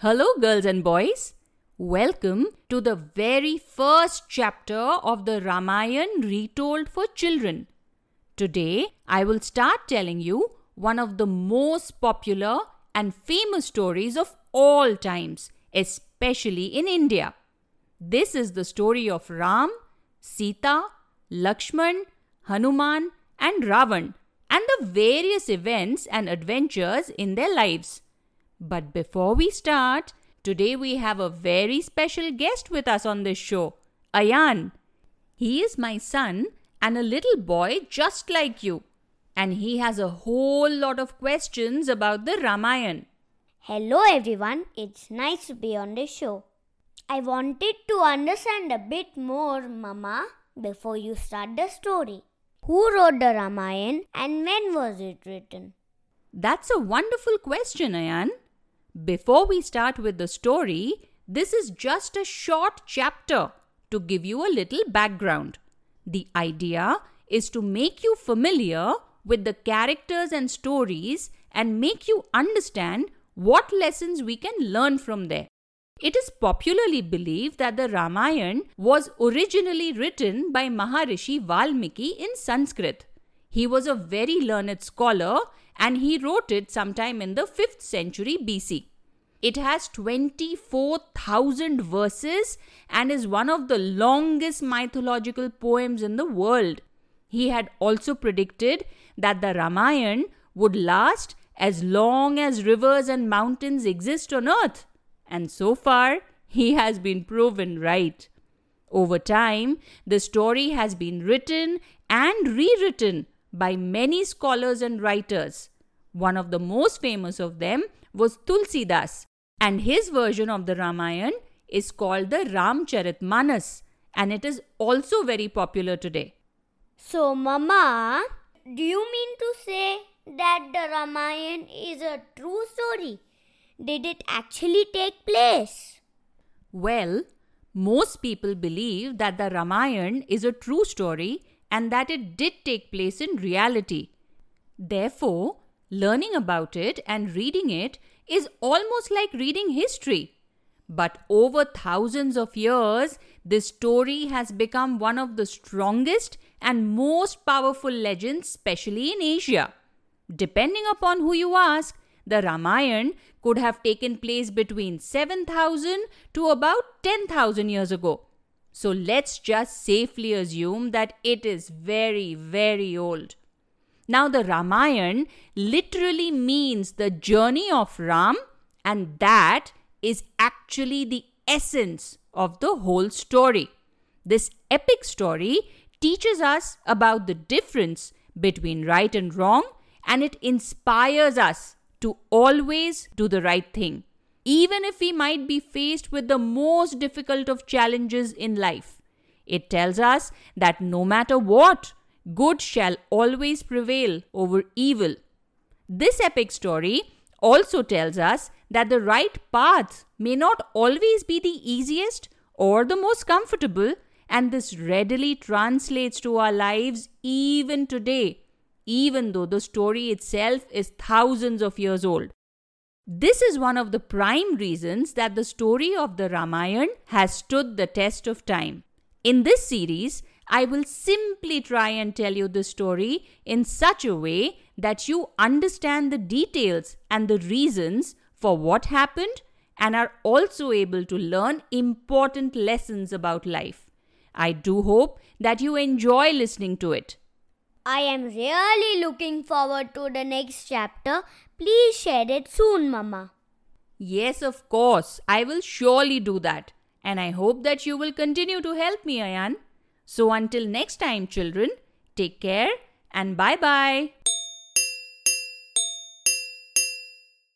Hello, girls and boys. Welcome to the very first chapter of the Ramayan retold for children. Today, I will start telling you one of the most popular and famous stories of all times, especially in India. This is the story of Ram, Sita, Lakshman, Hanuman, and Ravan and the various events and adventures in their lives. But before we start, today we have a very special guest with us on this show, Ayan. He is my son and a little boy just like you, and he has a whole lot of questions about the Ramayan. Hello everyone, it's nice to be on this show. I wanted to understand a bit more, Mama, before you start the story. Who wrote the Ramayan and when was it written? That's a wonderful question, Ayan. Before we start with the story, this is just a short chapter to give you a little background. The idea is to make you familiar with the characters and stories and make you understand what lessons we can learn from there. It is popularly believed that the Ramayana was originally written by Maharishi Valmiki in Sanskrit. He was a very learned scholar and he wrote it sometime in the 5th century BC. It has 24,000 verses and is one of the longest mythological poems in the world. He had also predicted that the Ramayana would last as long as rivers and mountains exist on earth. And so far, he has been proven right. Over time, the story has been written and rewritten by many scholars and writers. One of the most famous of them was Tulsidas, and his version of the Ramayana is called the Ramcharitmanas, and it is also very popular today. So, Mama, do you mean to say that the Ramayana is a true story? Did it actually take place? Well, most people believe that the Ramayana is a true story and that it did take place in reality. Therefore, learning about it and reading it is almost like reading history. But over thousands of years, this story has become one of the strongest and most powerful legends, especially in Asia. Depending upon who you ask, the Ramayana could have taken place between 7000 to about 10,000 years ago. So let's just safely assume that it is very, very old. Now, the Ramayan literally means the journey of Ram, and that is actually the essence of the whole story. This epic story teaches us about the difference between right and wrong, and it inspires us to always do the right thing, even if we might be faced with the most difficult of challenges in life. It tells us that no matter what, good shall always prevail over evil. This epic story also tells us that the right path may not always be the easiest or the most comfortable, and this readily translates to our lives even today, even though the story itself is thousands of years old. This is one of the prime reasons that the story of the Ramayana has stood the test of time. In this series, I will simply try and tell you the story in such a way that you understand the details and the reasons for what happened and are also able to learn important lessons about life. I do hope that you enjoy listening to it. I am really looking forward to the next chapter. Please share it soon, Mama. Yes, of course. I will surely do that. And I hope that you will continue to help me, Ayan. So until next time, children, take care and bye bye.